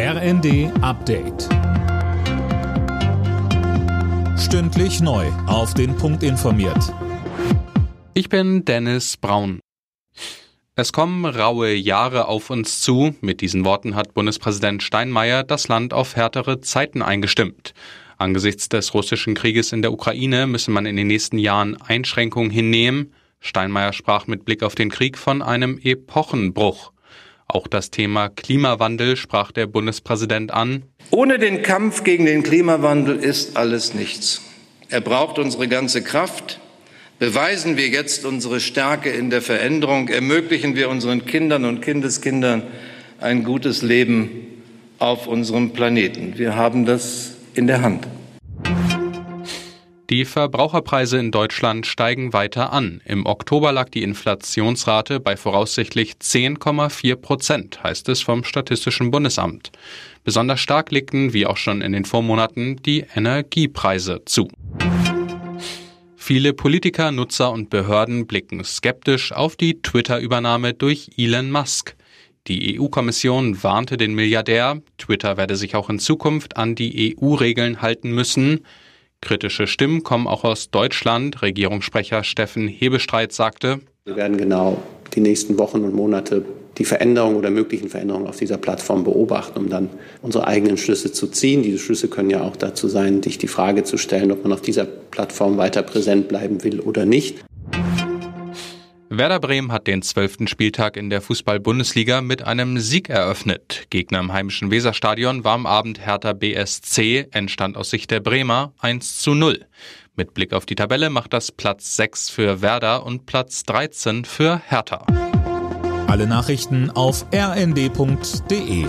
RND Update. Stündlich neu. Auf den Punkt informiert. Ich bin Dennis Braun. Es kommen raue Jahre auf uns zu. Mit diesen Worten hat Bundespräsident Steinmeier das Land auf härtere Zeiten eingestimmt. Angesichts des russischen Krieges in der Ukraine müsse man in den nächsten Jahren Einschränkungen hinnehmen. Steinmeier sprach mit Blick auf den Krieg von einem Epochenbruch. Auch das Thema Klimawandel sprach der Bundespräsident an. Ohne den Kampf gegen den Klimawandel ist alles nichts. Er braucht unsere ganze Kraft. Beweisen wir jetzt unsere Stärke in der Veränderung, ermöglichen wir unseren Kindern und Kindeskindern ein gutes Leben auf unserem Planeten. Wir haben das in der Hand. Die Verbraucherpreise in Deutschland steigen weiter an. Im Oktober lag die Inflationsrate bei voraussichtlich 10,4 Prozent, heißt es vom Statistischen Bundesamt. Besonders stark legten, wie auch schon in den Vormonaten, die Energiepreise zu. Viele Politiker, Nutzer und Behörden blicken skeptisch auf die Twitter-Übernahme durch Elon Musk. Die EU-Kommission warnte den Milliardär, Twitter werde sich auch in Zukunft an die EU-Regeln halten müssen. Kritische Stimmen kommen auch aus Deutschland. Regierungssprecher Steffen Hebestreit sagte, wir werden genau die nächsten Wochen und Monate die Veränderungen oder möglichen Veränderungen auf dieser Plattform beobachten, um dann unsere eigenen Schlüsse zu ziehen. Diese Schlüsse können ja auch dazu sein, sich die Frage zu stellen, ob man auf dieser Plattform weiter präsent bleiben will oder nicht. Werder Bremen hat den zwölften Spieltag in der Fußball-Bundesliga mit einem Sieg eröffnet. Gegner im heimischen Weserstadion war am Abend Hertha BSC, entstand aus Sicht der Bremer 1 zu 0. Mit Blick auf die Tabelle macht das Platz 6 für Werder und Platz 13 für Hertha. Alle Nachrichten auf rnd.de